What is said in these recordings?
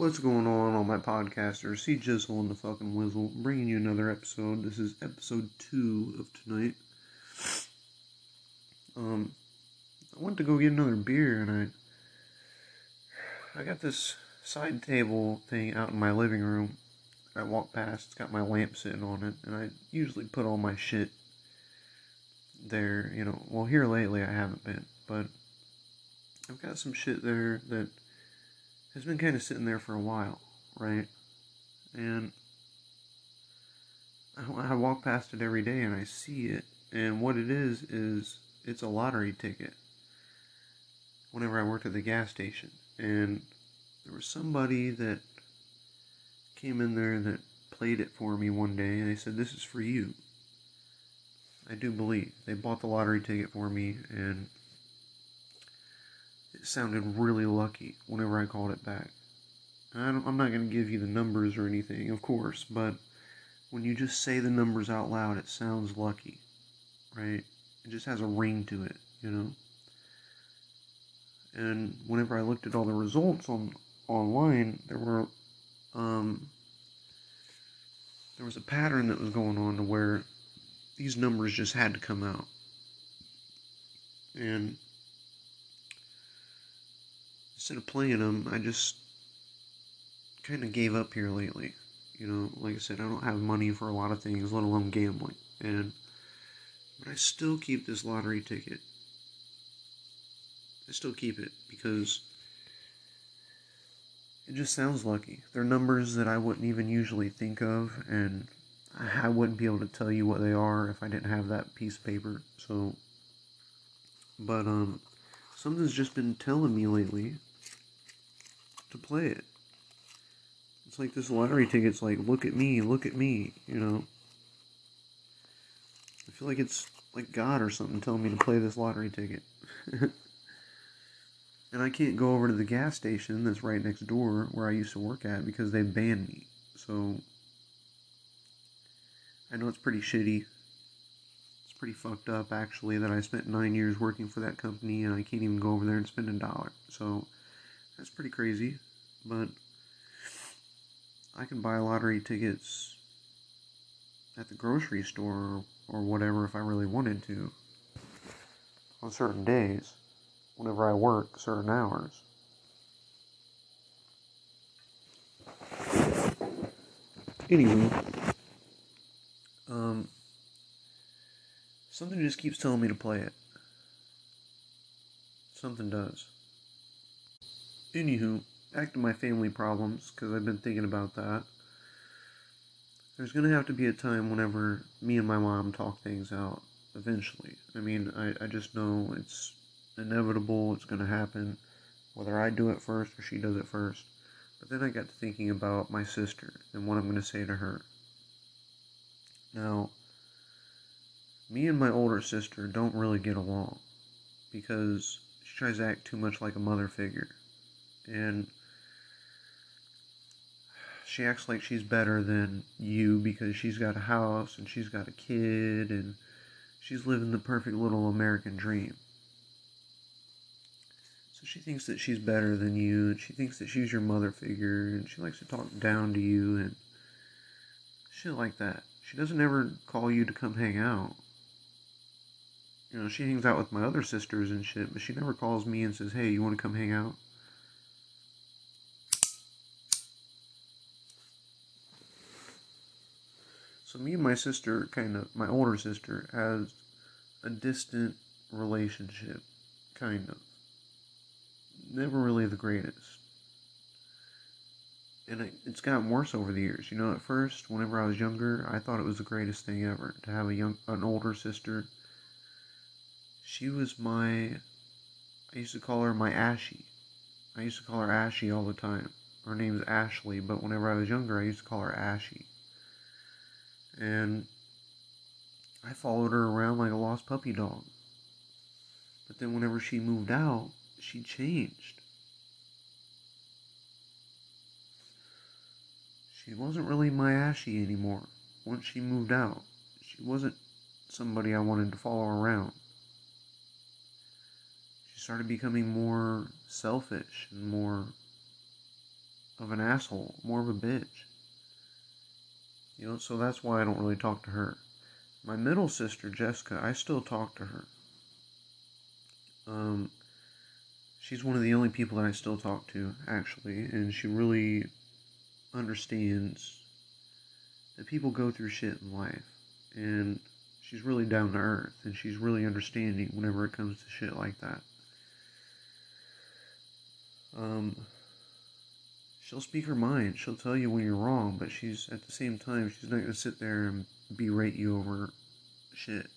What's going on, all my podcasters? See Jizzle and the fucking Wizzle, bringing you another episode. This is episode two of tonight. Um, I went to go get another beer, and I, I got this side table thing out in my living room. I walk past, it's got my lamp sitting on it, and I usually put all my shit there. You know, well, here lately I haven't been, but I've got some shit there that has been kind of sitting there for a while, right? And I, I walk past it every day and I see it, and what it is is it's a lottery ticket. Whenever I worked at the gas station, and there was somebody that came in there that played it for me one day, and they said, "This is for you." I do believe they bought the lottery ticket for me, and it sounded really lucky whenever I called it back. I am not going to give you the numbers or anything, of course, but when you just say the numbers out loud, it sounds lucky, right? It just has a ring to it, you know? And whenever I looked at all the results on online, there were, um, there was a pattern that was going on to where these numbers just had to come out. And instead of playing them, I just kind of gave up here lately. You know, like I said, I don't have money for a lot of things, let alone gambling. And but I still keep this lottery ticket. I still keep it because it just sounds lucky. They're numbers that I wouldn't even usually think of, and I wouldn't be able to tell you what they are if I didn't have that piece of paper. So, but um, something's just been telling me lately to play it. It's like this lottery ticket's like, look at me, look at me, you know. I feel like it's like God or something telling me to play this lottery ticket. and I can't go over to the gas station that's right next door where I used to work at because they banned me. So I know it's pretty shitty. It's pretty fucked up actually that I spent nine years working for that company and I can't even go over there and spend a dollar. So that's pretty crazy, but I can buy lottery tickets at the grocery store or whatever if I really wanted to on certain days whenever I work certain hours. Anyway, um, something just keeps telling me to play it. Something does. Anywho, back to my family problems, because I've been thinking about that. There's going to have to be a time whenever me and my mom talk things out, eventually. I mean, I, I just know it's inevitable, it's going to happen, whether I do it first or she does it first. But then I got to thinking about my sister and what I'm going to say to her. Now, me and my older sister don't really get along because she tries to act too much like a mother figure and she acts like she's better than you because she's got a house and she's got a kid and she's living the perfect little American dream. So she thinks that she's better than you and she thinks that she's your mother figure and she likes to talk down to you and shit like that. She doesn't ever call you to come hang out. You know, she hangs out with my other sisters and shit, but she never calls me and says, hey, you want to come hang out? So me and my sister, kind of, my older sister, has a distant relationship, kind of. Never really the greatest. And it, it's gotten worse over the years. You know, at first, whenever I was younger, I thought it was the greatest thing ever to have a young, an older sister. She was my, I used to call her my Ashy. I used to call her Ashy all the time. Her name's Ashley, but whenever I was younger, I used to call her Ashy and I followed her around like a lost puppy dog. But then whenever she moved out, she changed. She wasn't really my Ashy anymore once she moved out. She wasn't somebody I wanted to follow around. She started becoming more selfish and more of an asshole, more of a bitch. You know, so that's why I don't really talk to her. My middle sister, Jessica, I still talk to her. Um, she's one of the only people that I still talk to, actually, and she really understands that people go through shit in life, and she's really down to earth, and she's really understanding whenever it comes to shit like that. Um, she'll speak her mind. She'll tell you when you're wrong, but she's at the same time she's not gonna sit there and berate you over shit.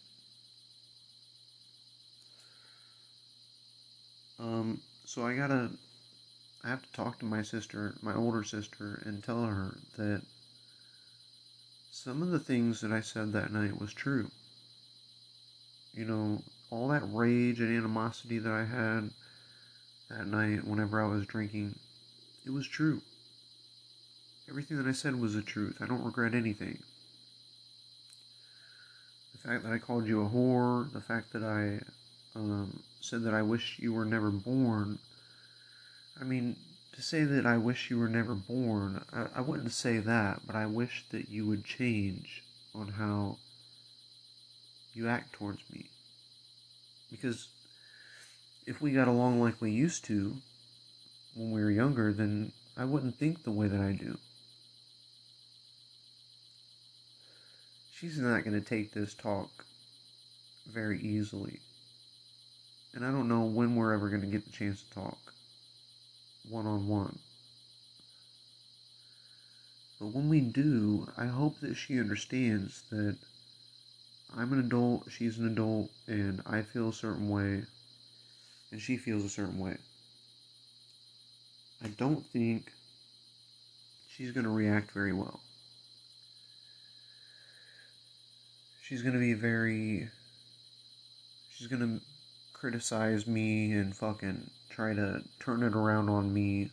Um, so I gotta, I have to talk to my sister, my older sister, and tell her that some of the things that I said that night was true. You know, all that rage and animosity that I had that night whenever I was drinking, it was true. Everything that I said was the truth. I don't regret anything. The fact that I called you a whore, the fact that I um, said that I wish you were never born. I mean, to say that I wish you were never born, I, I wouldn't say that, but I wish that you would change on how you act towards me. Because if we got along like we used to when we were younger, then I wouldn't think the way that I do. She's not going to take this talk very easily. And I don't know when we're ever going to get the chance to talk one on one. But when we do, I hope that she understands that I'm an adult, she's an adult, and I feel a certain way and she feels a certain way. I don't think she's going to react very well. She's going to be very. She's going to criticize me and fucking try to turn it around on me.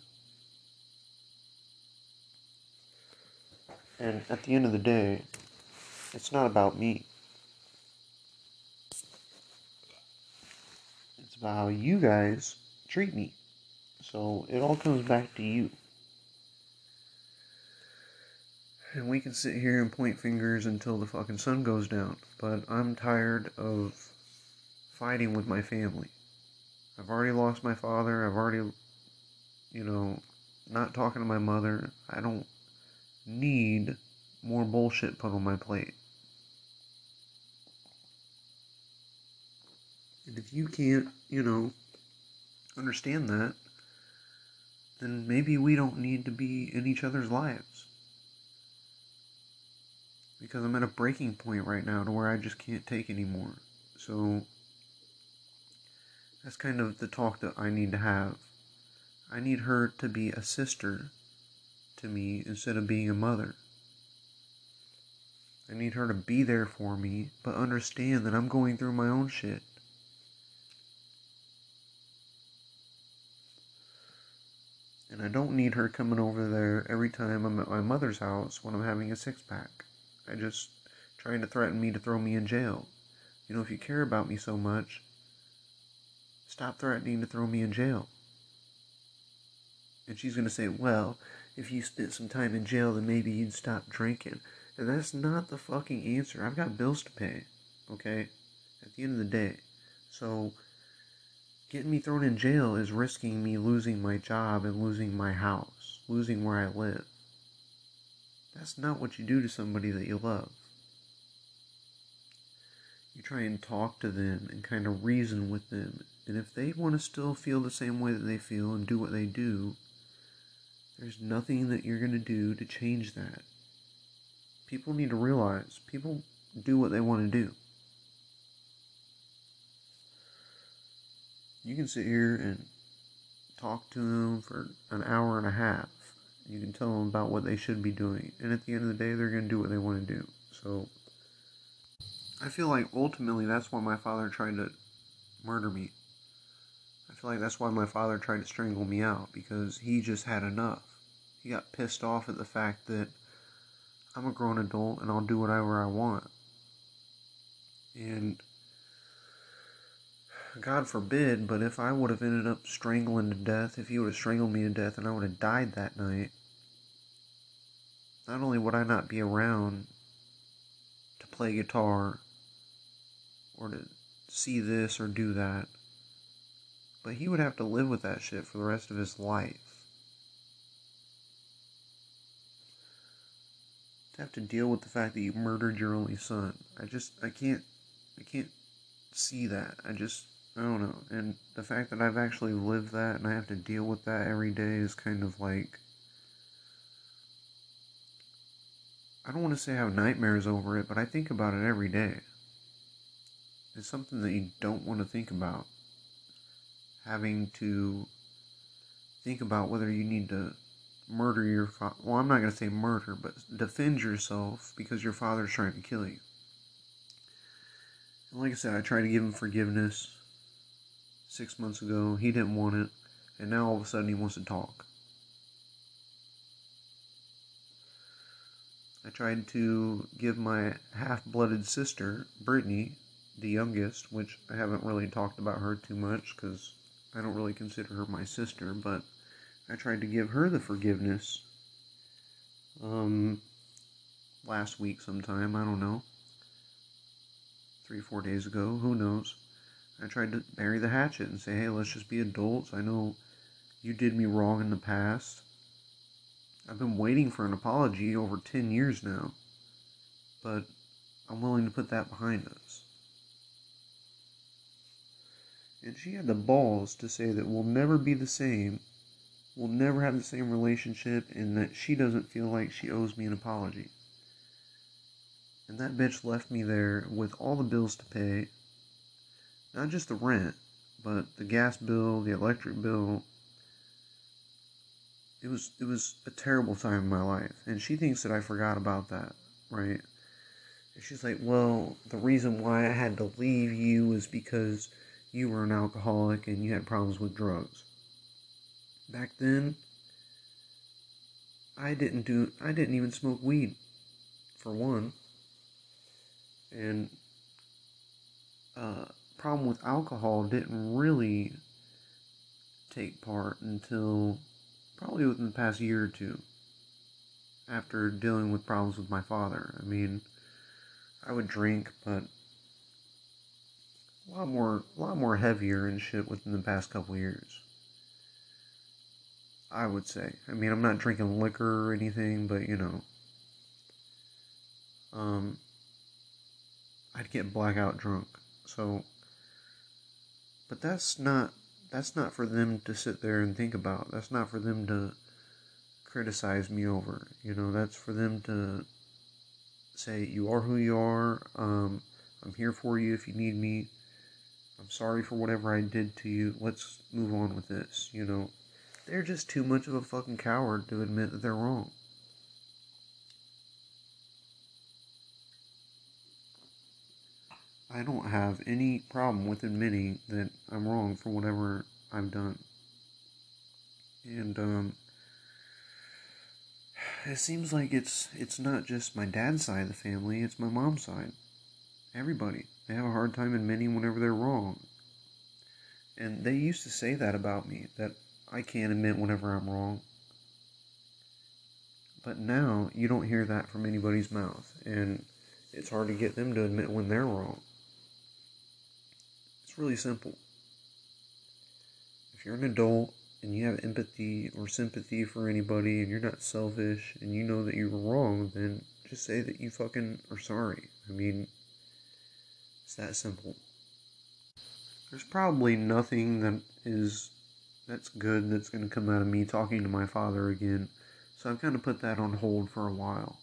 And at the end of the day, it's not about me. It's about how you guys treat me. So it all comes back to you. And we can sit here and point fingers until the fucking sun goes down. But I'm tired of fighting with my family. I've already lost my father. I've already, you know, not talking to my mother. I don't need more bullshit put on my plate. And if you can't, you know, understand that, then maybe we don't need to be in each other's lives. Because I'm at a breaking point right now to where I just can't take anymore. So that's kind of the talk that I need to have. I need her to be a sister to me instead of being a mother. I need her to be there for me, but understand that I'm going through my own shit. And I don't need her coming over there every time I'm at my mother's house when I'm having a six pack. I just trying to threaten me to throw me in jail. You know, if you care about me so much, stop threatening to throw me in jail. And she's going to say, well, if you spent some time in jail, then maybe you'd stop drinking. And that's not the fucking answer. I've got bills to pay, okay? At the end of the day. So, Getting me thrown in jail is risking me losing my job and losing my house, losing where I live. That's not what you do to somebody that you love. You try and talk to them and kind of reason with them. And if they want to still feel the same way that they feel and do what they do, there's nothing that you're going to do to change that. People need to realize people do what they want to do. You can sit here and talk to them for an hour and a half. You can tell them about what they should be doing. And at the end of the day, they're going to do what they want to do. So, I feel like ultimately that's why my father tried to murder me. I feel like that's why my father tried to strangle me out because he just had enough. He got pissed off at the fact that I'm a grown adult and I'll do whatever I want. And God forbid, but if I would have ended up strangling to death, if he would have strangled me to death and I would have died that night, not only would I not be around to play guitar or to see this or do that, but he would have to live with that shit for the rest of his life. To have to deal with the fact that you murdered your only son. I just I can't I can't see that. I just I don't know. And the fact that I've actually lived that and I have to deal with that every day is kind of like I don't want to say I have nightmares over it, but I think about it every day. It's something that you don't want to think about. Having to think about whether you need to murder your father. Well, I'm not going to say murder, but defend yourself because your father's trying to kill you. And like I said, I try to give him forgiveness six months ago. He didn't want it. And now all of a sudden he wants to talk. I tried to give my half blooded sister, Brittany, the youngest, which I haven't really talked about her too much because I don't really consider her my sister, but I tried to give her the forgiveness um, last week sometime, I don't know. Three, four days ago, who knows. I tried to bury the hatchet and say, hey, let's just be adults. I know you did me wrong in the past. I've been waiting for an apology over 10 years now, but I'm willing to put that behind us. And she had the balls to say that we'll never be the same, we'll never have the same relationship, and that she doesn't feel like she owes me an apology. And that bitch left me there with all the bills to pay. Not just the rent, but the gas bill, the electric bill, it was it was a terrible time in my life and she thinks that i forgot about that right? And she's like well the reason why i had to leave you was because you were an alcoholic and you had problems with drugs. Back then i didn't do i didn't even smoke weed for one. And uh problem with alcohol didn't really take part until probably within the past year or two after dealing with problems with my father. I mean, I would drink, but a lot more, a lot more heavier and shit within the past couple years. I would say. I mean, I'm not drinking liquor or anything, but you know, um, I'd get blackout drunk. So, but that's not that's not for them to sit there and think about. That's not for them to criticize me over. You know, that's for them to say, You are who you are. Um, I'm here for you if you need me. I'm sorry for whatever I did to you. Let's move on with this. You know, they're just too much of a fucking coward to admit that they're wrong. I don't have any problem with admitting that I'm wrong for whatever I've done. And um it seems like it's it's not just my dad's side of the family, it's my mom's side. Everybody. They have a hard time admitting whenever they're wrong. And they used to say that about me, that I can't admit whenever I'm wrong. But now you don't hear that from anybody's mouth, and it's hard to get them to admit when they're wrong. It's really simple. If you're an adult and you have empathy or sympathy for anybody and you're not selfish and you know that you were wrong, then just say that you fucking are sorry. I mean, it's that simple. There's probably nothing that is that's good that's going to come out of me talking to my father again. So I've kind of put that on hold for a while.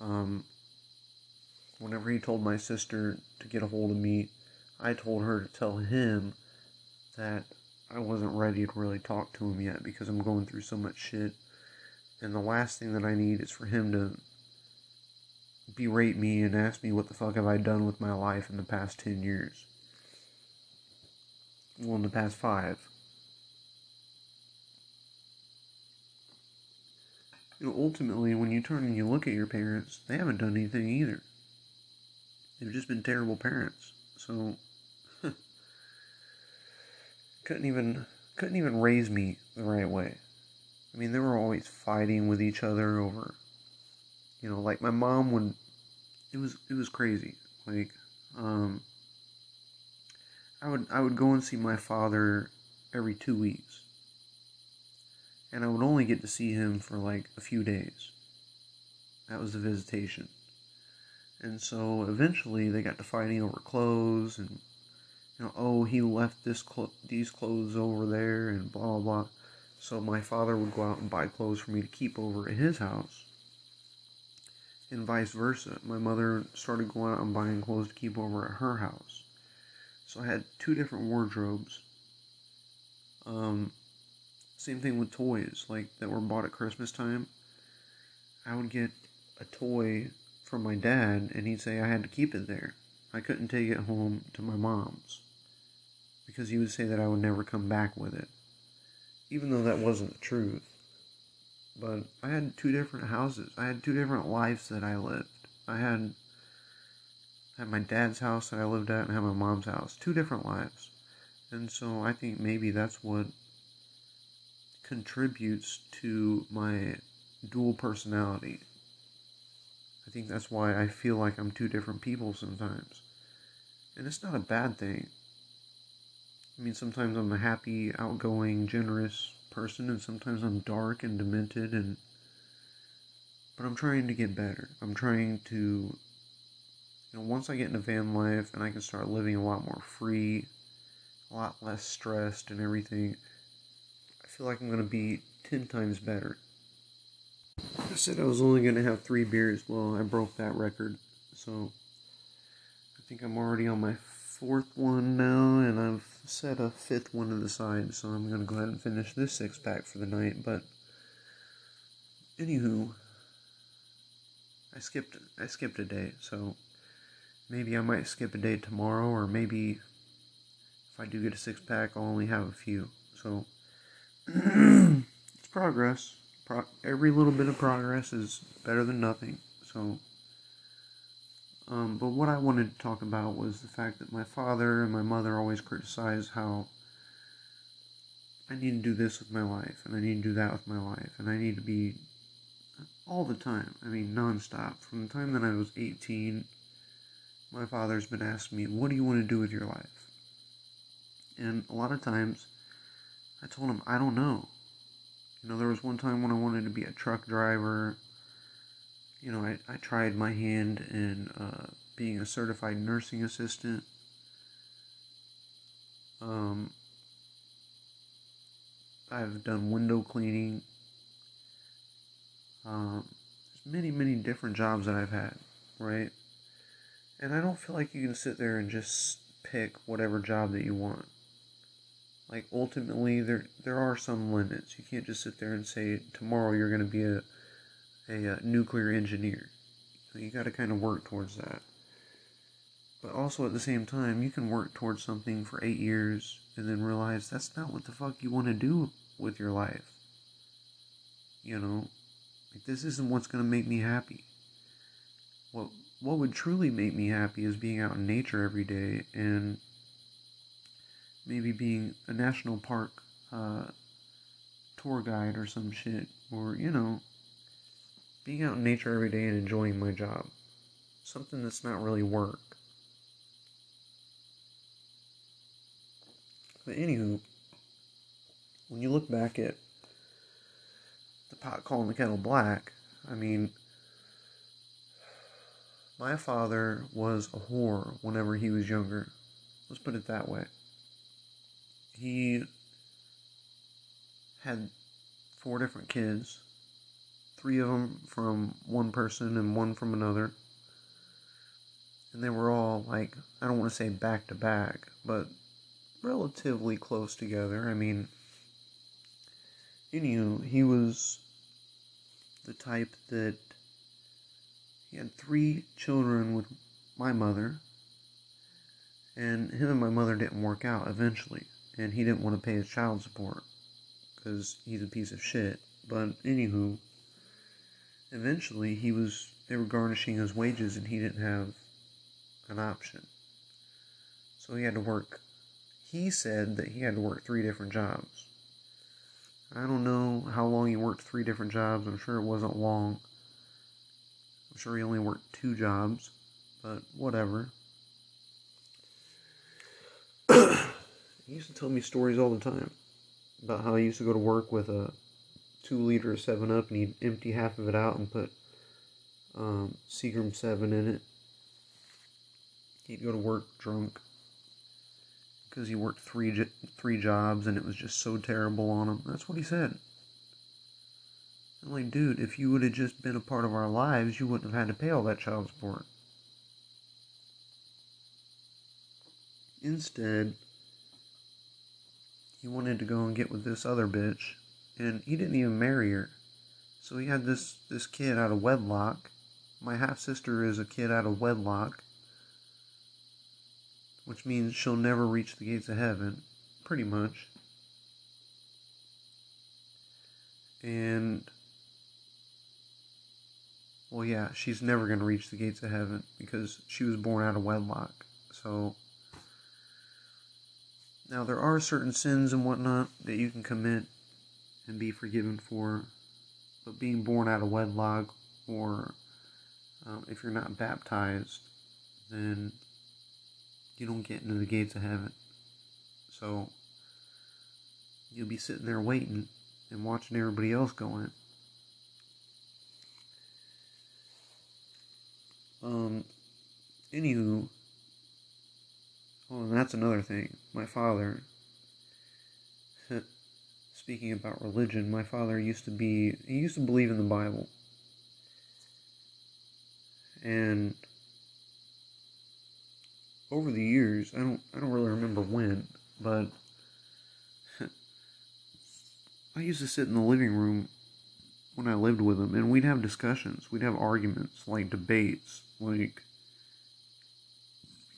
Um, whenever he told my sister to get a hold of me, I told her to tell him that I wasn't ready to really talk to him yet because I'm going through so much shit. And the last thing that I need is for him to berate me and ask me what the fuck have I done with my life in the past 10 years. Well, in the past five. You know, ultimately, when you turn and you look at your parents, they haven't done anything either. They've just been terrible parents. So, couldn't even couldn't even raise me the right way. I mean, they were always fighting with each other over You know, like my mom would it was it was crazy. Like um I would I would go and see my father every 2 weeks. And I would only get to see him for like a few days. That was the visitation. And so eventually they got to fighting over clothes and know, oh, he left this these clothes over there and blah blah blah. So my father would go out and buy clothes for me to keep over at his house. And vice versa. My mother started going out and buying clothes to keep over at her house. So I had two different wardrobes. Um, same thing with toys, like that were bought at Christmas time. I would get a toy from my dad, and he'd say I had to keep it there. I couldn't take it home to my mom's because he would say that I would never come back with it, even though that wasn't the truth. But I had two different houses. I had two different lives that I lived. I had had my dad's house that I lived at and had my mom's house. Two different lives. And so I think maybe that's what contributes to my dual personality. I think that's why I feel like I'm two different people sometimes. And it's not a bad thing. I mean, sometimes I'm a happy, outgoing, generous person, and sometimes I'm dark and demented, and but I'm trying to get better. I'm trying to, you know, once I get into van life and I can start living a lot more free, a lot less stressed, and everything, I feel like I'm gonna be ten times better. I said I was only gonna have three beers. Well, I broke that record, so I think I'm already on my fourth one now, and I've set a fifth one to the side, so I'm gonna go ahead and finish this six pack for the night. But anywho, I skipped I skipped a day, so maybe I might skip a day tomorrow, or maybe if I do get a six pack, I'll only have a few. So it's progress. Pro- every little bit of progress is better than nothing. So. Um, but what I wanted to talk about was the fact that my father and my mother always criticize how I need to do this with my life, and I need to do that with my life, and I need to be all the time. I mean, nonstop. From the time that I was 18, my father's been asking me, What do you want to do with your life? And a lot of times, I told him, I don't know. You know, there was one time when I wanted to be a truck driver you know, I, I tried my hand in uh, being a certified nursing assistant. Um, I've done window cleaning. Um, there's many, many different jobs that I've had, right? And I don't feel like you can sit there and just pick whatever job that you want. Like ultimately, there there are some limits. You can't just sit there and say tomorrow you're going to be a a uh, nuclear engineer. You got to kind of work towards that. But also at the same time, you can work towards something for eight years and then realize that's not what the fuck you want to do with your life. You know, like this isn't what's going to make me happy. What what would truly make me happy is being out in nature every day and maybe being a national park uh, tour guide or some shit, or you know, being out in nature every day and enjoying my job. Something that's not really work. But anywho, when you look back at the pot calling the kettle black, I mean, my father was a whore whenever he was younger. Let's put it that way. He had four different kids three of them from one person and one from another. And they were all like, I don't want to say back to back, but relatively close together. I mean, anywho, he was the type that he had three children with my mother, and him and my mother didn't work out eventually, and he didn't want to pay his child support because he's a piece of shit. But anywho, eventually he was they were garnishing his wages and he didn't have an option. So he had to work he said that he had to work three different jobs. I don't know how long he worked three different jobs. I'm sure it wasn't long. I'm sure he only worked two jobs, but whatever. he used to tell me stories all the time about how he used to go to work with a two liter of 7 Up and he'd empty half of it out and put um, Seagram 7 in it. He'd go to work drunk because he worked three three jobs and it was just so terrible on him. That's what he said. I'm like, dude, if you would have just been a part of our lives, you wouldn't have had to pay all that child support. Instead, he wanted to go and get with this other bitch, and he didn't even marry her. So he had this this kid out of wedlock. My half sister is a kid out of wedlock, which means she'll never reach the gates of heaven, pretty much. And well, yeah, she's never going to reach the gates of heaven because she was born out of wedlock. So now, there are certain sins and whatnot that you can commit and be forgiven for, but being born out of wedlock or um, if you're not baptized, then you don't get into the gates of heaven. So you'll be sitting there waiting and watching everybody else go in. Um, anywho, Oh, and that's another thing. My father, speaking about religion, my father used to be, he used to believe in the Bible. And over the years, I don't, I don't really remember when, but I used to sit in the living room when I lived with him, and we'd have discussions, we'd have arguments, like debates, like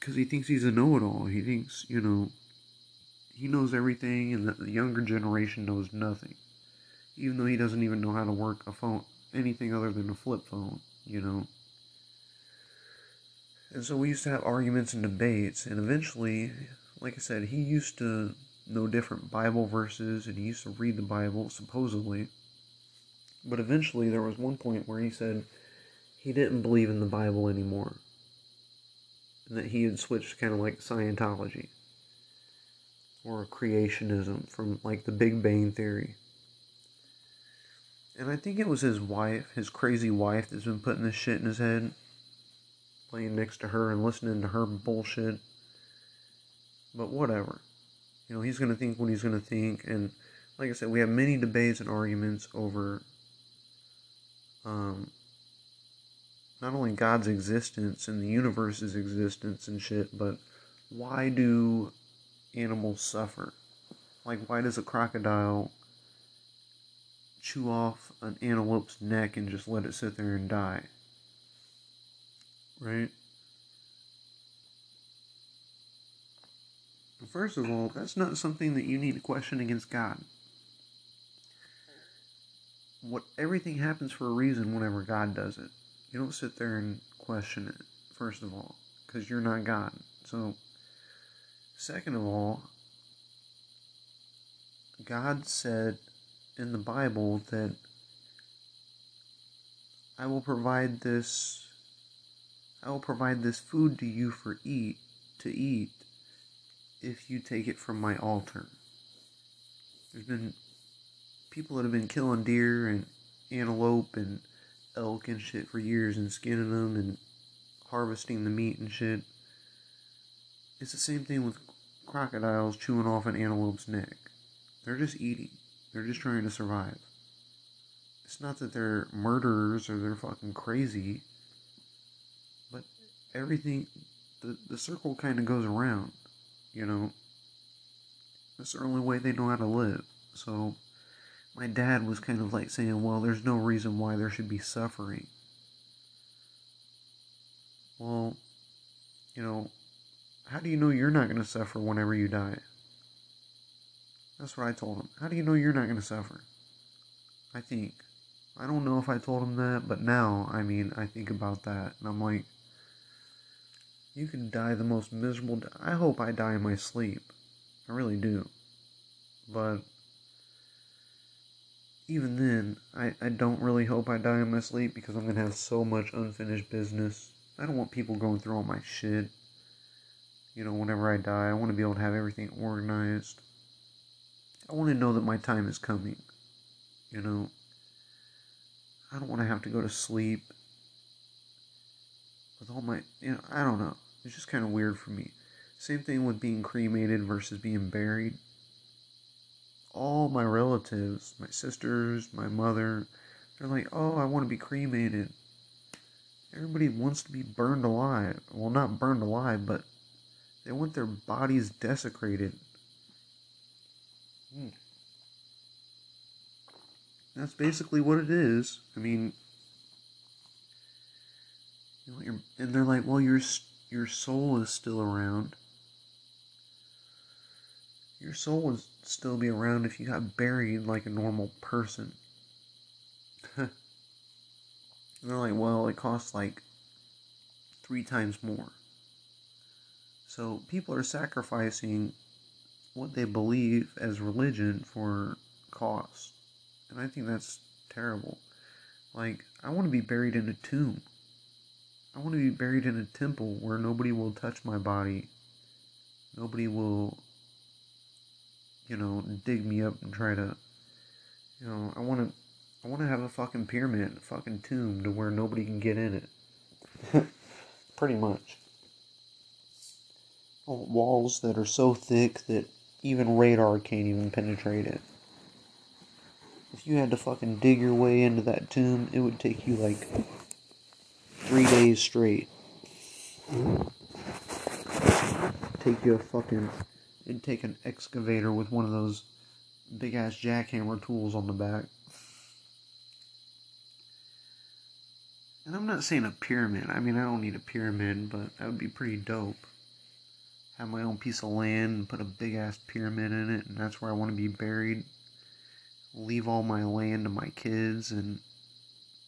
because he thinks he's a know-it-all. He thinks, you know, he knows everything, and the younger generation knows nothing. Even though he doesn't even know how to work a phone, anything other than a flip phone, you know. And so we used to have arguments and debates, and eventually, like I said, he used to know different Bible verses, and he used to read the Bible, supposedly. But eventually, there was one point where he said he didn't believe in the Bible anymore and that he had switched kind of like Scientology or creationism from like the Big Bang Theory. And I think it was his wife, his crazy wife, that's been putting this shit in his head, laying next to her and listening to her bullshit. But whatever. You know, he's going to think what he's going to think. And like I said, we have many debates and arguments over um, not only God's existence and the universe's existence and shit, but why do animals suffer? Like, why does a crocodile chew off an antelope's neck and just let it sit there and die? Right? First of all, that's not something that you need to question against God. What everything happens for a reason whenever God does it. You don't sit there and question it, first of all, because you're not God. So, second of all, God said in the Bible that I will provide this I will provide this food to you for eat to eat if you take it from my altar. There's been people that have been killing deer and antelope and elk and shit for years and skinning them and harvesting the meat and shit. It's the same thing with crocodiles chewing off an antelope's neck. They're just eating. They're just trying to survive. It's not that they're murderers or they're fucking crazy, but everything, the, the circle kind of goes around, you know? That's the only way they know how to live. So, my dad was kind of like saying, well, there's no reason why there should be suffering. Well, you know, how do you know you're not going to suffer whenever you die? That's what I told him. How do you know you're not going to suffer? I think. I don't know if I told him that, but now, I mean, I think about that, and I'm like, you can die the most miserable. I hope I die in my sleep. I really do. But even then, I, I don't really hope I die in my sleep because I'm gonna have so much unfinished business. I don't want people going through all my shit. You know, whenever I die, I want to be able to have everything organized. I want to know that my time is coming. You know, I don't want to have to go to sleep with all my, you know, I don't know. It's just kind of weird for me. Same thing with being cremated versus being buried. All my relatives, my sisters, my mother, they're like, oh, I want to be cremated. Everybody wants to be burned alive. Well, not burned alive, but they want their bodies desecrated. Hmm. That's basically what it is. I mean, you know, and they're like, well, your your soul is still around. Your soul would still be around if you got buried like a normal person. and they're like, well, it costs like three times more. So people are sacrificing what they believe as religion for cost. And I think that's terrible. Like, I want to be buried in a tomb. I want to be buried in a temple where nobody will touch my body. Nobody will you know, dig me up and try to, you know, I want to, I want to have a fucking pyramid, a fucking tomb to where nobody can get in it. Pretty much. Walls that are so thick that even radar can't even penetrate it. If you had to fucking dig your way into that tomb, it would take you like three days straight. Take you a fucking It'd take an excavator with one of those big ass jackhammer tools on the back. And I'm not saying a pyramid. I mean, I don't need a pyramid, but that would be pretty dope. Have my own piece of land and put a big ass pyramid in it, and that's where I want to be buried. Leave all my land to my kids and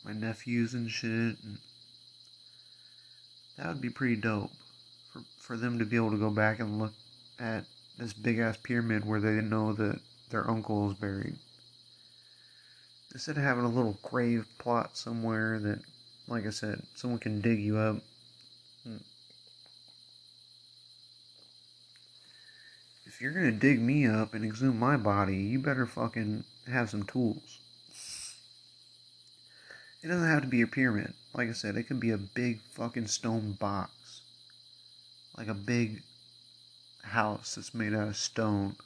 my nephews and shit. And that would be pretty dope for for them to be able to go back and look at this big ass pyramid where they know that their uncle is buried. Instead of having a little grave plot somewhere that, like I said, someone can dig you up. If you're gonna dig me up and exhume my body, you better fucking have some tools. It doesn't have to be a pyramid. Like I said, it could be a big fucking stone box. Like a big house that's made out of stone.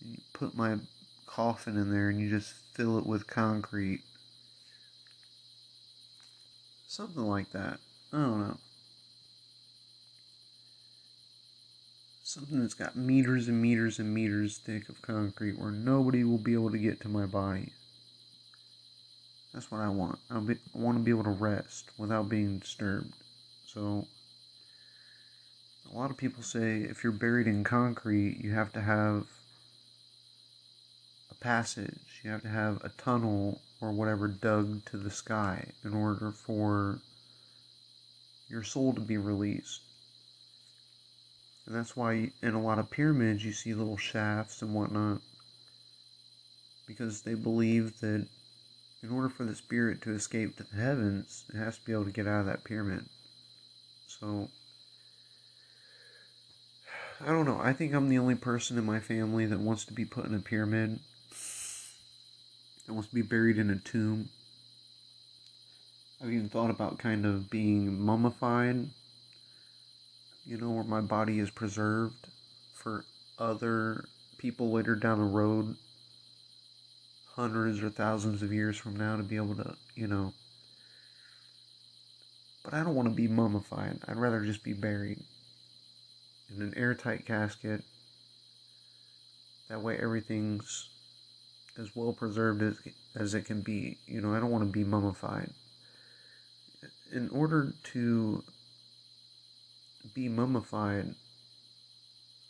You put my coffin in there and you just fill it with concrete. Something like that. I don't know. Something that's got meters and meters and meters thick of concrete where nobody will be able to get to my body. That's what I want. I want to be able to rest without being disturbed. So a lot of people say if you're buried in concrete, you have to have a passage, you have to have a tunnel or whatever dug to the sky in order for your soul to be released. And that's why in a lot of pyramids you see little shafts and whatnot. Because they believe that in order for the spirit to escape to the heavens, it has to be able to get out of that pyramid. So I don't know. I think I'm the only person in my family that wants to be put in a pyramid. That wants to be buried in a tomb. I've even thought about kind of being mummified. You know, where my body is preserved for other people later down the road, hundreds or thousands of years from now, to be able to, you know. But I don't want to be mummified. I'd rather just be buried in an airtight casket. That way everything's as well preserved as, as it can be. You know, I don't want to be mummified. In order to be mummified,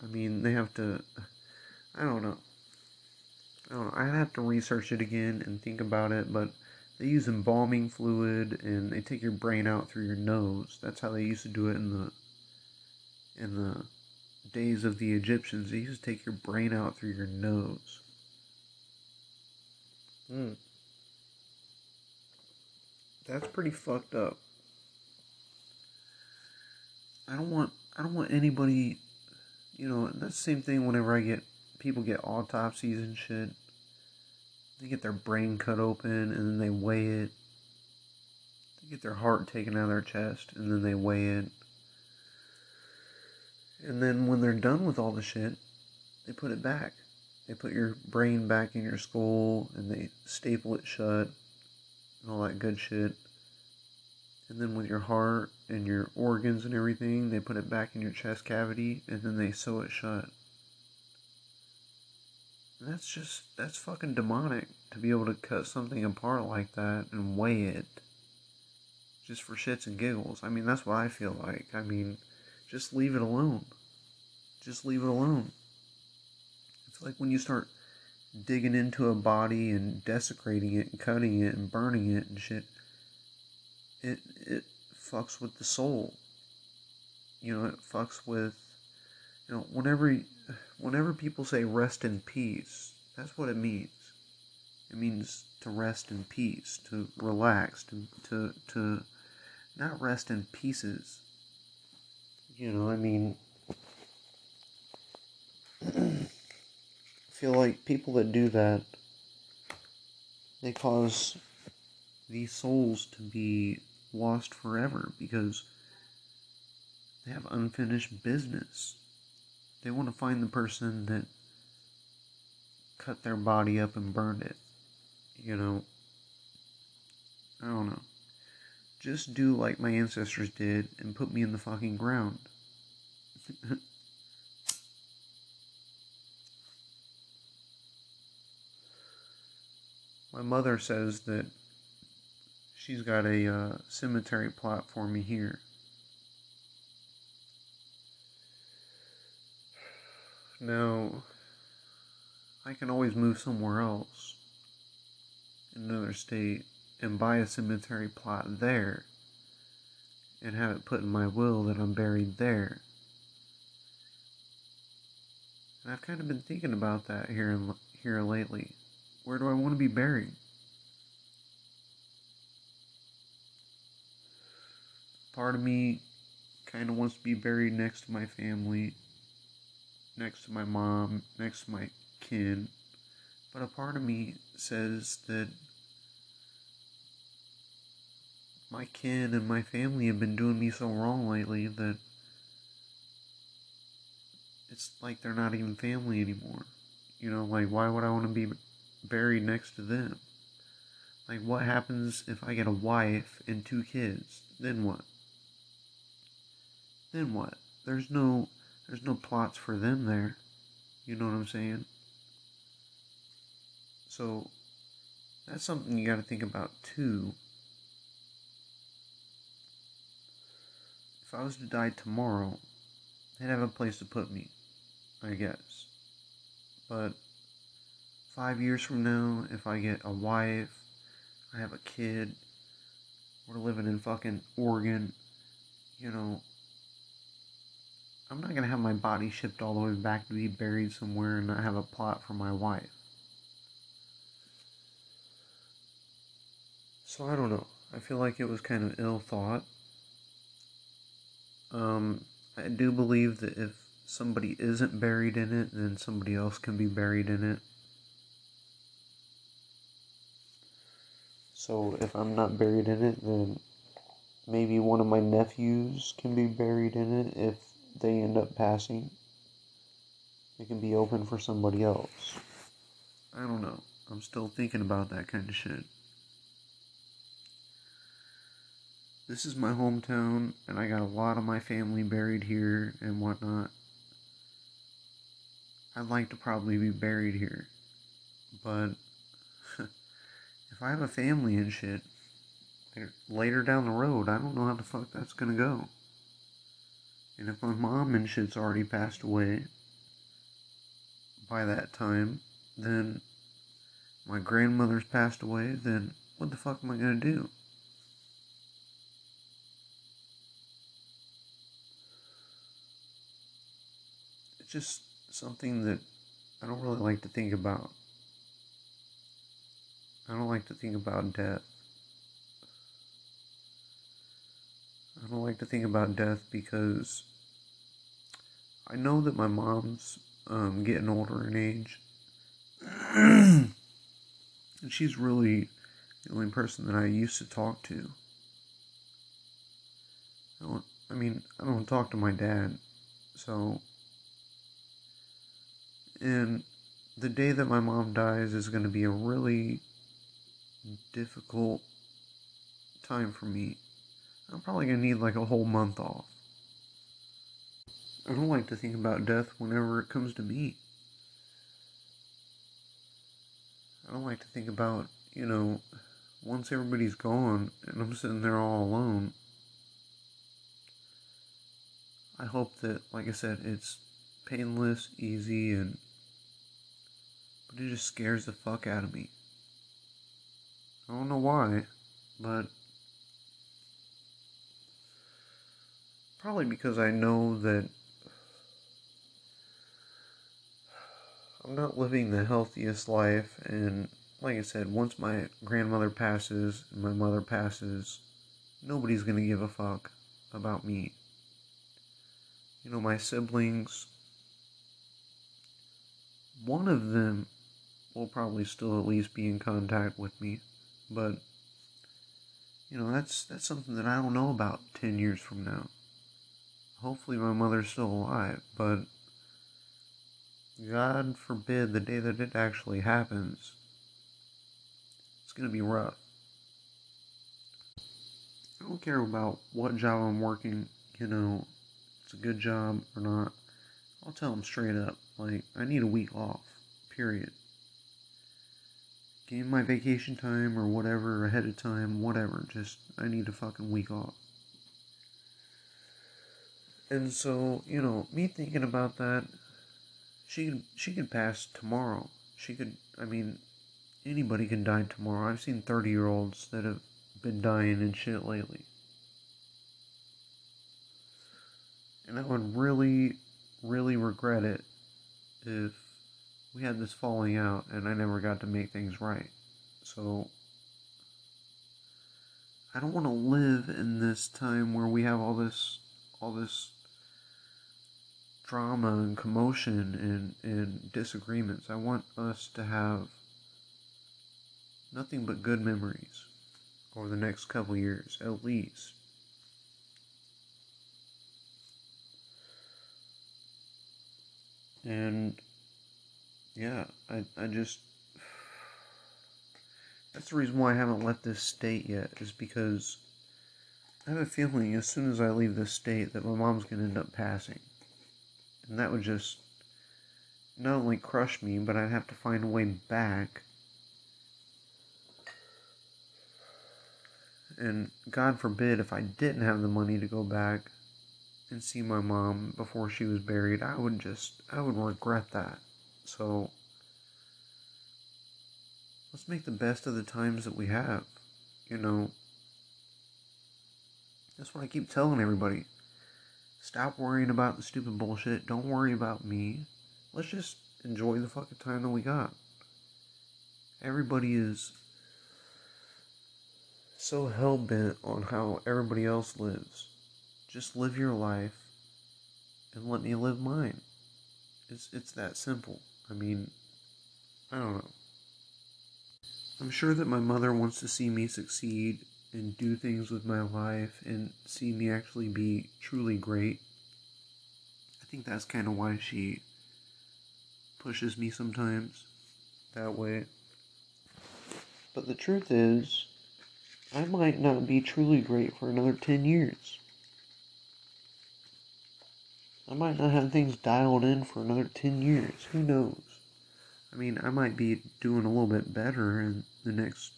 I mean, they have to. I don't know. I don't know. I'd have to research it again and think about it, but they use embalming fluid and they take your brain out through your nose. That's how they used to do it in the in the days of the Egyptians, they used to take your brain out through your nose. Hmm. That's pretty fucked up. I don't want I don't want anybody you know, that's the same thing whenever I get people get autopsies and shit. They get their brain cut open and then they weigh it. They get their heart taken out of their chest and then they weigh it. And then when they're done with all the shit, they put it back. They put your brain back in your skull and they staple it shut and all that good shit. And then with your heart and your organs and everything, they put it back in your chest cavity and then they sew it shut. And that's just, that's fucking demonic to be able to cut something apart like that and weigh it just for shits and giggles. I mean, that's what I feel like. I mean, just leave it alone. Just leave it alone. It's like when you start digging into a body and desecrating it and cutting it and burning it and shit it it fucks with the soul. You know, it fucks with you know, whenever whenever people say rest in peace, that's what it means. It means to rest in peace, to relax, to to to not rest in pieces. You know, I mean feel like people that do that they cause these souls to be lost forever because they have unfinished business. They want to find the person that cut their body up and burned it. You know, I don't know. Just do like my ancestors did and put me in the fucking ground. my mother says that she's got a uh, cemetery plot for me here. Now, I can always move somewhere else in another state and buy a cemetery plot there and have it put in my will that I'm buried there. And I've kind of been thinking about that here here lately. Where do I want to be buried? Part of me kind of wants to be buried next to my family, next to my mom, next to my kin. But a part of me says that my kin and my family have been doing me so wrong lately that it's like they're not even family anymore. You know, like, why would I want to be buried next to them? Like, what happens if I get a wife and two kids? Then what? Then what? There's no there's no plots for them there. You know what I'm saying? So that's something you got to think about too. If I was to die tomorrow, they'd have a place to put me, I guess. But five years from now, if I get a wife, I have a kid, we're living in fucking Oregon, you know, I'm not gonna have my body shipped all the way back to be buried somewhere and not have a plot for my wife. So I don't know. I feel like it was kind of ill thought. Um, I do believe that if somebody isn't buried in it, then somebody else can be buried in it. So if I'm not buried in it, then maybe one of my nephews can be buried in it if they end up passing, it can be open for somebody else. I don't know. I'm still thinking about that kind of shit. This is my hometown, and I got a lot of my family buried here and whatnot. I'd like to probably be buried here. But if I have a family and shit, later down the road, I don't know how the fuck that's gonna go. And if my mom and shit's already passed away by that time, then my grandmother's passed away, then what the fuck am I gonna do? It's just something that I don't really like to think about. I don't like to think about death. I don't like to think about death because I know that my mom's um, getting older in age. and she's really the only person that I used to talk to. I don't, I mean, I don't talk to my dad, so. And the day that my mom dies is going to be a really difficult time for me. I'm probably going to need like a whole month off. I don't like to think about death whenever it comes to me. I don't like to think about, you know, once everybody's gone and I'm sitting there all alone. I hope that, like I said, it's painless, easy, and. But it just scares the fuck out of me. I don't know why, but. Probably because I know that I'm not living the healthiest life, and like I said, once my grandmother passes and my mother passes, nobody's gonna give a fuck about me. You know, my siblings, one of them will probably still at least be in contact with me, but you know, that's that's something that I don't know about 10 years from now. Hopefully my mother's still alive, but God forbid the day that it actually happens, it's going to be rough. I don't care about what job I'm working, you know, it's a good job or not. I'll tell them straight up, like, I need a week off, period. Give me my vacation time or whatever ahead of time, whatever, just, I need a fucking week off. And so, you know, me thinking about that, she could she could pass tomorrow. She could. I mean, anybody can die tomorrow. I've seen thirty year olds that have been dying and shit lately. And I would really, really regret it if we had this falling out and I never got to make things right. So I don't want to live in this time where we have all this all this drama and commotion and, and disagreements. I want us to have nothing but good memories over the next couple years, at least. And yeah, I, I just that's the reason why I haven't left this state yet, is because I have a feeling as soon as I leave this state that my mom's gonna end up passing. And that would just not only crush me, but I'd have to find a way back. And God forbid if I didn't have the money to go back and see my mom before she was buried, I would just, I would regret that. So, let's make the best of the times that we have. You know, that's what I keep telling everybody. Stop worrying about the stupid bullshit. Don't worry about me. Let's just enjoy the fucking time that we got. Everybody is so hell bent on how everybody else lives. Just live your life and let me live mine. It's it's that simple. I mean, I don't know. I'm sure that my mother wants to see me succeed and do things with my life and see me actually be truly great. I think that's kind of why she pushes me sometimes that way. But the truth is, I might not be truly great for another 10 years. I might not have things dialed in for another 10 years. Who knows? I mean, I might be doing a little bit better in the next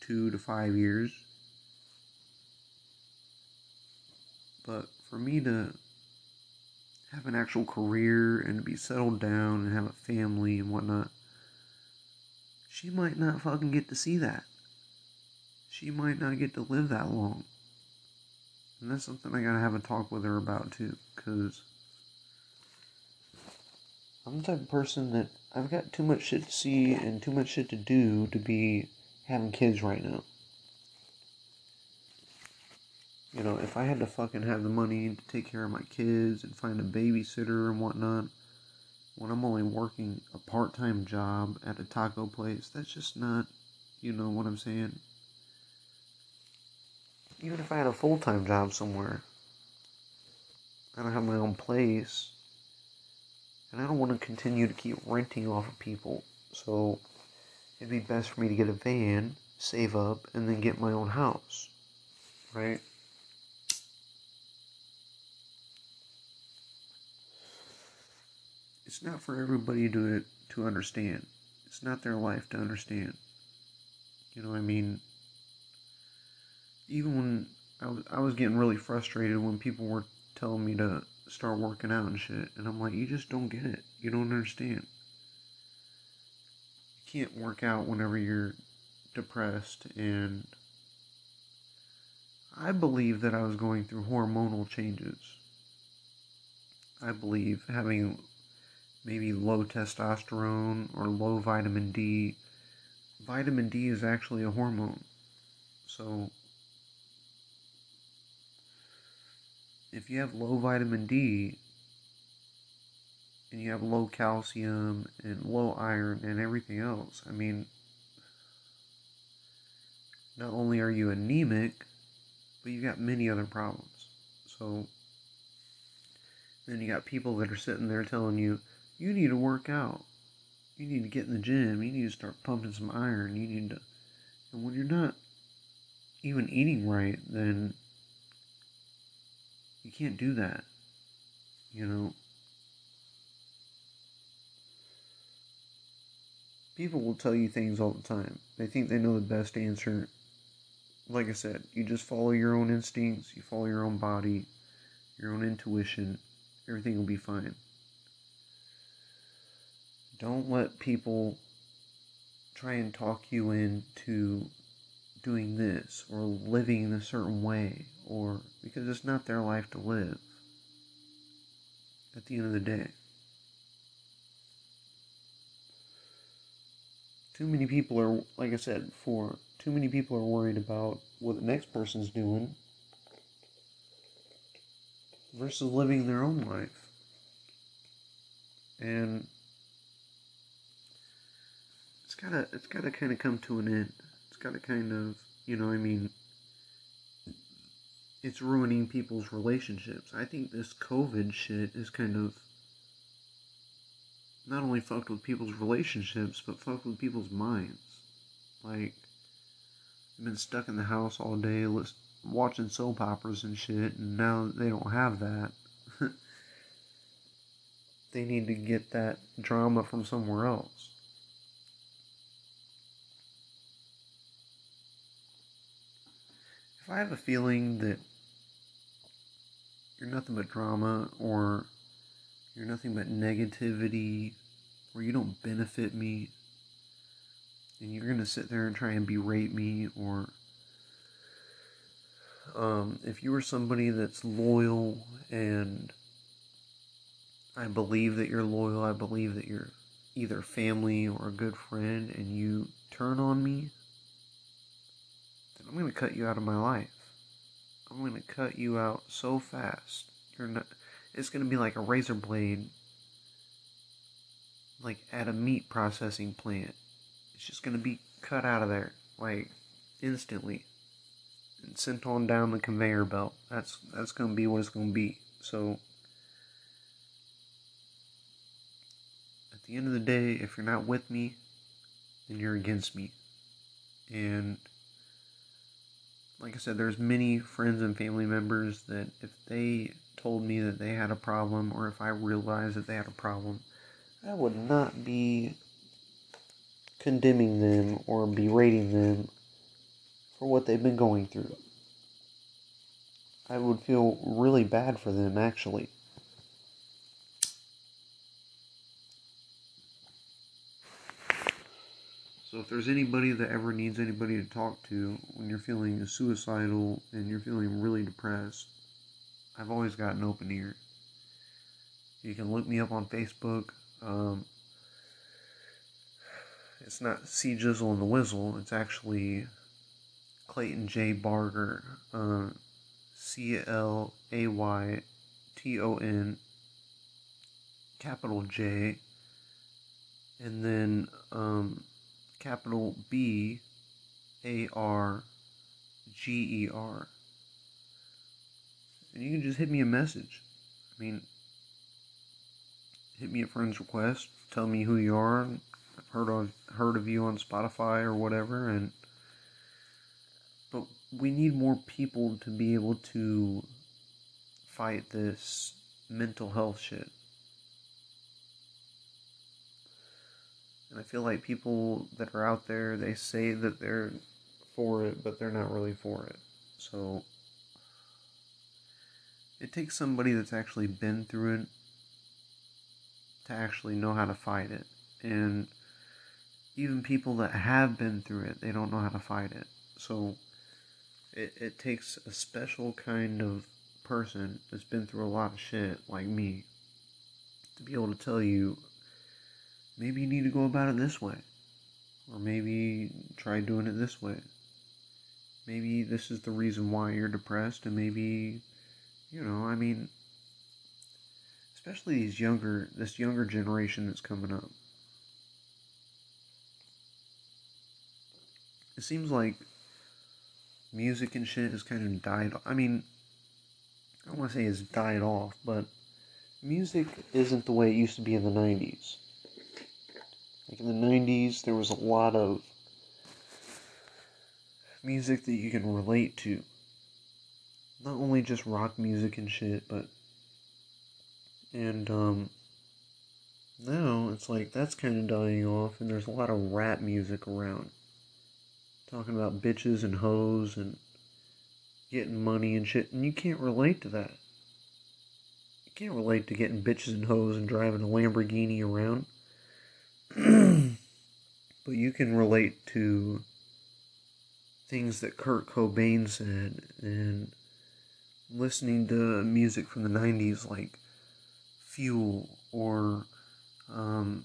two to five years. But for me to have an actual career and to be settled down and have a family and whatnot, she might not fucking get to see that. She might not get to live that long. And that's something I gotta have a talk with her about too, because I'm the type of person that I've got too much shit to see and too much shit to do to be having kids right now. You know, if I had to fucking have the money to take care of my kids and find a babysitter and whatnot, when I'm only working a part time job at a taco place, that's just not, you know what I'm saying? Even if I had a full time job somewhere, I don't have my own place, and I don't want to continue to keep renting off of people, so it'd be best for me to get a van, save up, and then get my own house, right? It's not for everybody to to understand. It's not their life to understand. You know, what I mean, even when I was I was getting really frustrated when people were telling me to start working out and shit, and I'm like, you just don't get it. You don't understand. You can't work out whenever you're depressed and I believe that I was going through hormonal changes. I believe having maybe low testosterone or low vitamin D. Vitamin D is actually a hormone. So, if you have low vitamin D and you have low calcium and low iron and everything else, I mean, not only are you anemic, but you've got many other problems. So, then you got people that are sitting there telling you, you need to work out. You need to get in the gym. You need to start pumping some iron. You need to. And when you're not even eating right, then you can't do that. You know? People will tell you things all the time. They think they know the best answer. Like I said, you just follow your own instincts, you follow your own body, your own intuition, everything will be fine. Don't let people try and talk you into doing this or living in a certain way or because it's not their life to live at the end of the day. Too many people are, like I said before, too many people are worried about what the next person's doing versus living their own life. And gotta it's gotta kind of come to an end. It's gotta kind of you know I mean it's ruining people's relationships. I think this COVID shit is kind of not only fucked with people's relationships, but fucked with people's minds. Like, they've been stuck in the house all day watching soap operas and shit, and now they don't have that. they need to get that drama from somewhere else. I have a feeling that you're nothing but drama or you're nothing but negativity or you don't benefit me and you're going to sit there and try and berate me or um, if you are somebody that's loyal and I believe that you're loyal, I believe that you're either family or a good friend and you turn on me I'm going to cut you out of my life. I'm going to cut you out so fast. You're not. It's going to be like a razor blade, like at a meat processing plant. It's just going to be cut out of there, like instantly, and sent on down the conveyor belt. That's that's going to be what it's going to be. So. At the end of the day, if you're not with me, then you're against me. And like I said, there's many friends and family members that if they told me that they had a problem or if I realized that they had a problem, I would not be condemning them or berating them for what they've been going through. I would feel really bad for them actually. If there's anybody that ever needs anybody to talk to when you're feeling suicidal and you're feeling really depressed, I've always got an open ear. You can look me up on Facebook. Um, it's not C Jizzle and the Wizzle. It's actually Clayton J Barger. Uh, C L A Y T O N capital J and then um, capital B A R G E R. And you can just hit me a message. I mean, hit me a friend's request, tell me who you are. I've heard of heard of you on Spotify or whatever, and but we need more people to be able to fight this mental health shit. And I feel like people that are out there, they say that they're for it, but they're not really for it. So it takes somebody that's actually been through it to actually know how to fight it. And even people that have been through it, they don't know how to fight it. So it, it takes a special kind of person that's been through a lot of shit like me to be able to tell you maybe you need to go about it this way. Or maybe try doing it this way. Maybe this is the reason why you're depressed, and maybe, you know, I mean, especially these younger, this younger generation that's coming up. It seems like music and shit has kind of died. I mean, I don't want to say it's died off, but music isn't the way it used to be in the 90s. Like in the 90s, there was a lot of music that you can relate to. Not only just rock music and shit, but. And, um. Now it's like that's kind of dying off, and there's a lot of rap music around. Talking about bitches and hoes and getting money and shit, and you can't relate to that. You can't relate to getting bitches and hoes and driving a Lamborghini around. but you can relate to things that Kurt Cobain said and listening to music from the 90s like Fuel or um,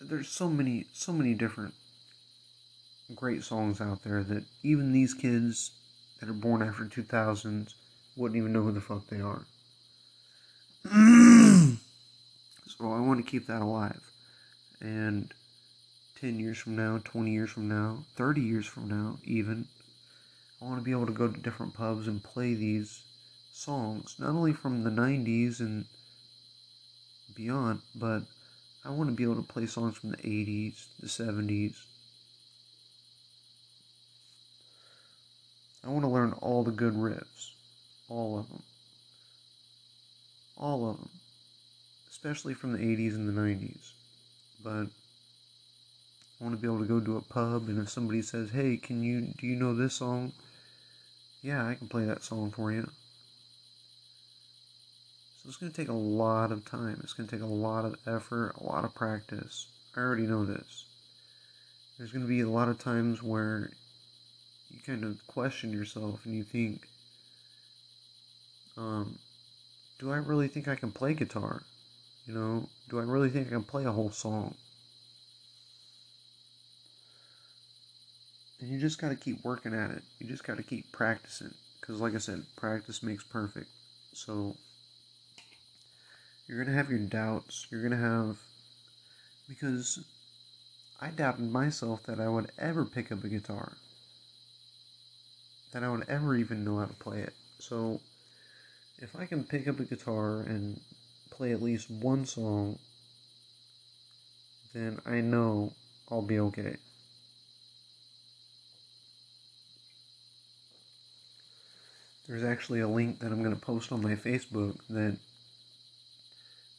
there's so many so many different great songs out there that even these kids that are born after 2000s wouldn't even know who the fuck they are. So I want to keep that alive. And 10 years from now, 20 years from now, 30 years from now, even, I want to be able to go to different pubs and play these songs, not only from the 90s and beyond, but I want to be able to play songs from the 80s, the 70s. I want to learn all the good riffs. All of them. All of them especially from the 80s and the 90s. But I want to be able to go to a pub and if somebody says, "Hey, can you do you know this song?" Yeah, I can play that song for you. So it's going to take a lot of time. It's going to take a lot of effort, a lot of practice. I already know this. There's going to be a lot of times where you kind of question yourself and you think, um, do I really think I can play guitar? You know, do I really think I can play a whole song? And you just got to keep working at it. You just got to keep practicing. Because, like I said, practice makes perfect. So, you're going to have your doubts. You're going to have. Because I doubted myself that I would ever pick up a guitar, that I would ever even know how to play it. So, if I can pick up a guitar and play at least one song, then I know I'll be okay. There's actually a link that I'm going to post on my Facebook that,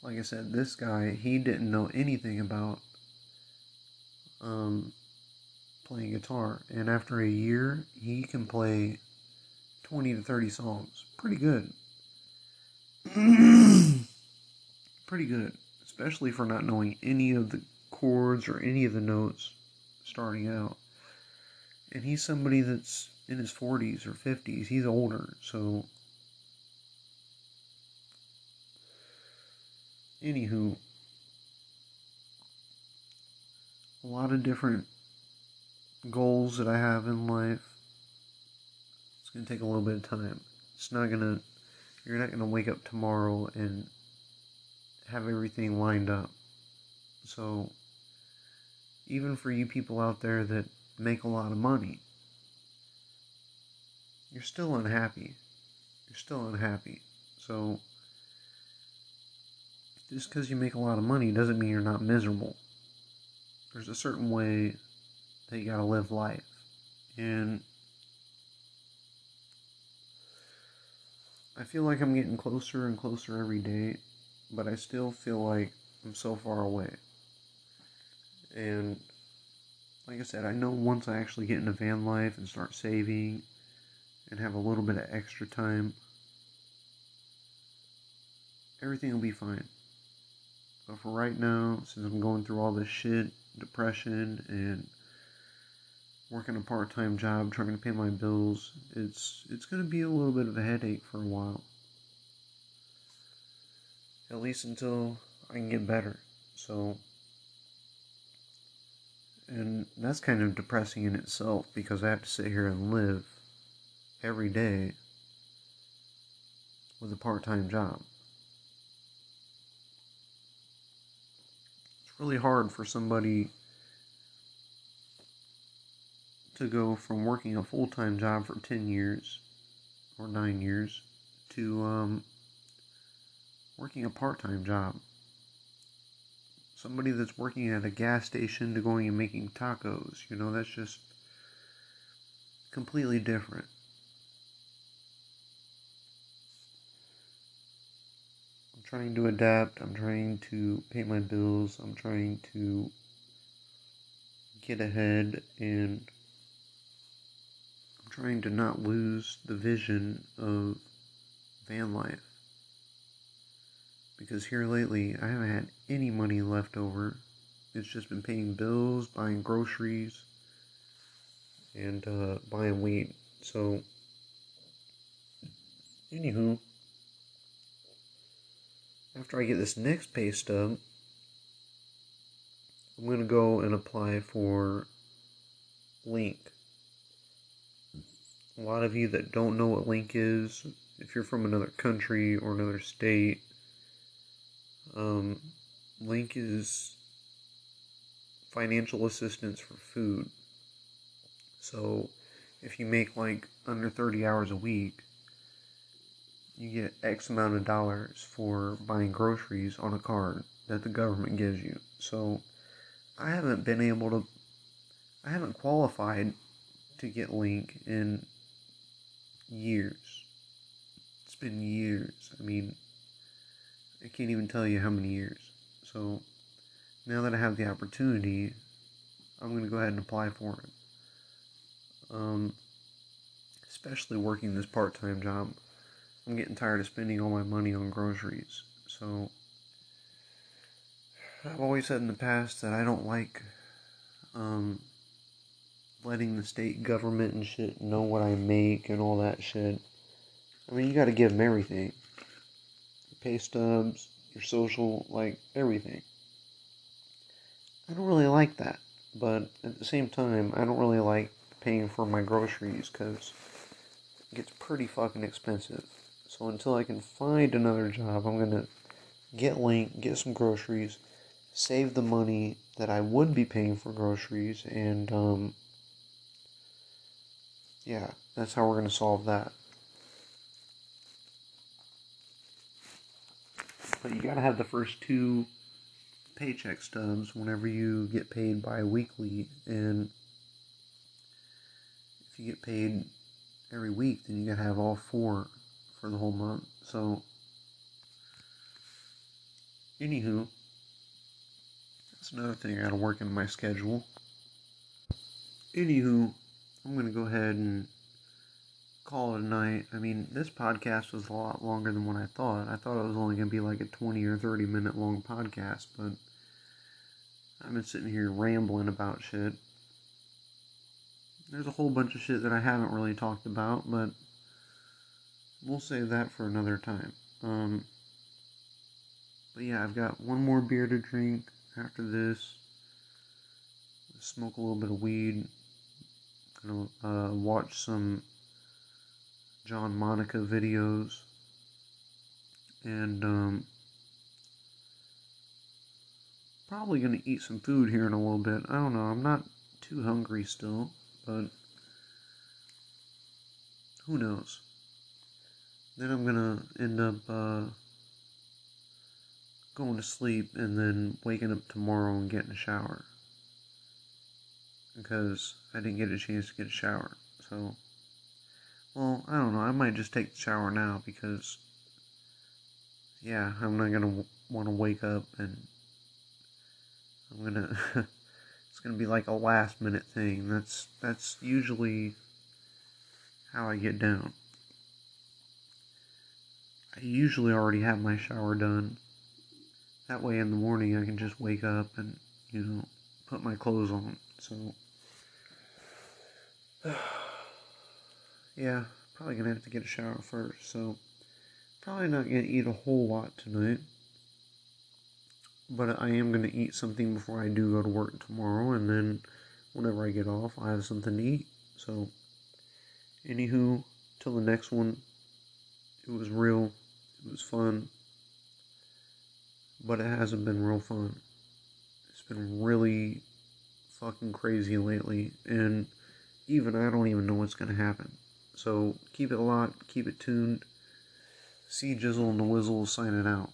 like I said, this guy, he didn't know anything about um, playing guitar. And after a year, he can play 20 to 30 songs. Pretty good. pretty good, especially for not knowing any of the chords or any of the notes starting out. And he's somebody that's in his 40s or 50s. He's older, so. Anywho, a lot of different goals that I have in life. It's going to take a little bit of time. It's not going to, you're not going to wake up tomorrow and have everything lined up. So, even for you people out there that make a lot of money, you're still unhappy. You're still unhappy. So, just because you make a lot of money doesn't mean you're not miserable. There's a certain way that you gotta live life. And I feel like I'm getting closer and closer every day, but I still feel like I'm so far away. And like I said, I know once I actually get into van life and start saving and have a little bit of extra time, everything will be fine. But for right now, since I'm going through all this shit, depression, and working a part-time job trying to pay my bills, it's it's gonna be a little bit of a headache for a while. At least until I can get better. So and that's kind of depressing in itself because I have to sit here and live every day with a part-time job. It's really hard for somebody to go from working a full time job for 10 years or 9 years to um, working a part time job. Somebody that's working at a gas station to going and making tacos, you know, that's just completely different. I'm trying to adapt. I'm trying to pay my bills. I'm trying to get ahead and I'm trying to not lose the vision of van life. Because here lately, I haven't had any money left over. It's just been paying bills, buying groceries, and uh, buying weed. So, anywho, after I get this next pay stub, I'm going to go and apply for Link. A lot of you that don't know what Link is, if you're from another country or another state, um, Link is financial assistance for food. So if you make like under 30 hours a week, you get X amount of dollars for buying groceries on a card that the government gives you. So I haven't been able to, I haven't qualified to get Link in years. It's been years. I mean, I can't even tell you how many years. So now that I have the opportunity, I'm going to go ahead and apply for it. Um, especially working this part time job. I'm getting tired of spending all my money on groceries. So I've always said in the past that I don't like um, letting the state government and shit know what I make and all that shit. I mean, you got to give them everything pay stubs, your social, like everything. I don't really like that, but at the same time, I don't really like paying for my groceries because it gets pretty fucking expensive. So until I can find another job, I'm gonna get Link, get some groceries, save the money that I would be paying for groceries, and um, yeah, that's how we're gonna solve that. But you gotta have the first two paycheck stubs whenever you get paid bi-weekly and if you get paid every week then you gotta have all four for the whole month. So, anywho, that's another thing I gotta work in my schedule. Anywho, I'm gonna go ahead and call it a night. I mean, this podcast was a lot longer than what I thought. I thought it was only gonna be like a 20 or 30 minute long podcast, but I've been sitting here rambling about shit. There's a whole bunch of shit that I haven't really talked about, but we'll save that for another time. Um, but yeah, I've got one more beer to drink after this. smoke a little bit of weed. Gonna uh, watch some John Monica videos. And um, probably gonna eat some food here in a little bit. I don't know. I'm not too hungry still, but who knows? Then I'm gonna end up uh, going to sleep and then waking up tomorrow and getting a shower because I didn't get a chance to get a shower. So, well, I don't know. I might just take the shower now because, yeah, I'm not gonna w- want to wake up and I'm gonna. it's gonna be like a last minute thing. That's that's usually how I get down. I usually already have my shower done. That way in the morning I can just wake up and, you know, put my clothes on. So, yeah, probably gonna have to get a shower first. So, probably not gonna eat a whole lot tonight. But I am gonna eat something before I do go to work tomorrow, and then whenever I get off, I have something to eat. So, anywho, till the next one, it was real, it was fun, but it hasn't been real fun. It's been really fucking crazy lately, and even I don't even know what's gonna happen. So keep it locked, keep it tuned. C Jizzle and the Wizzle signing out.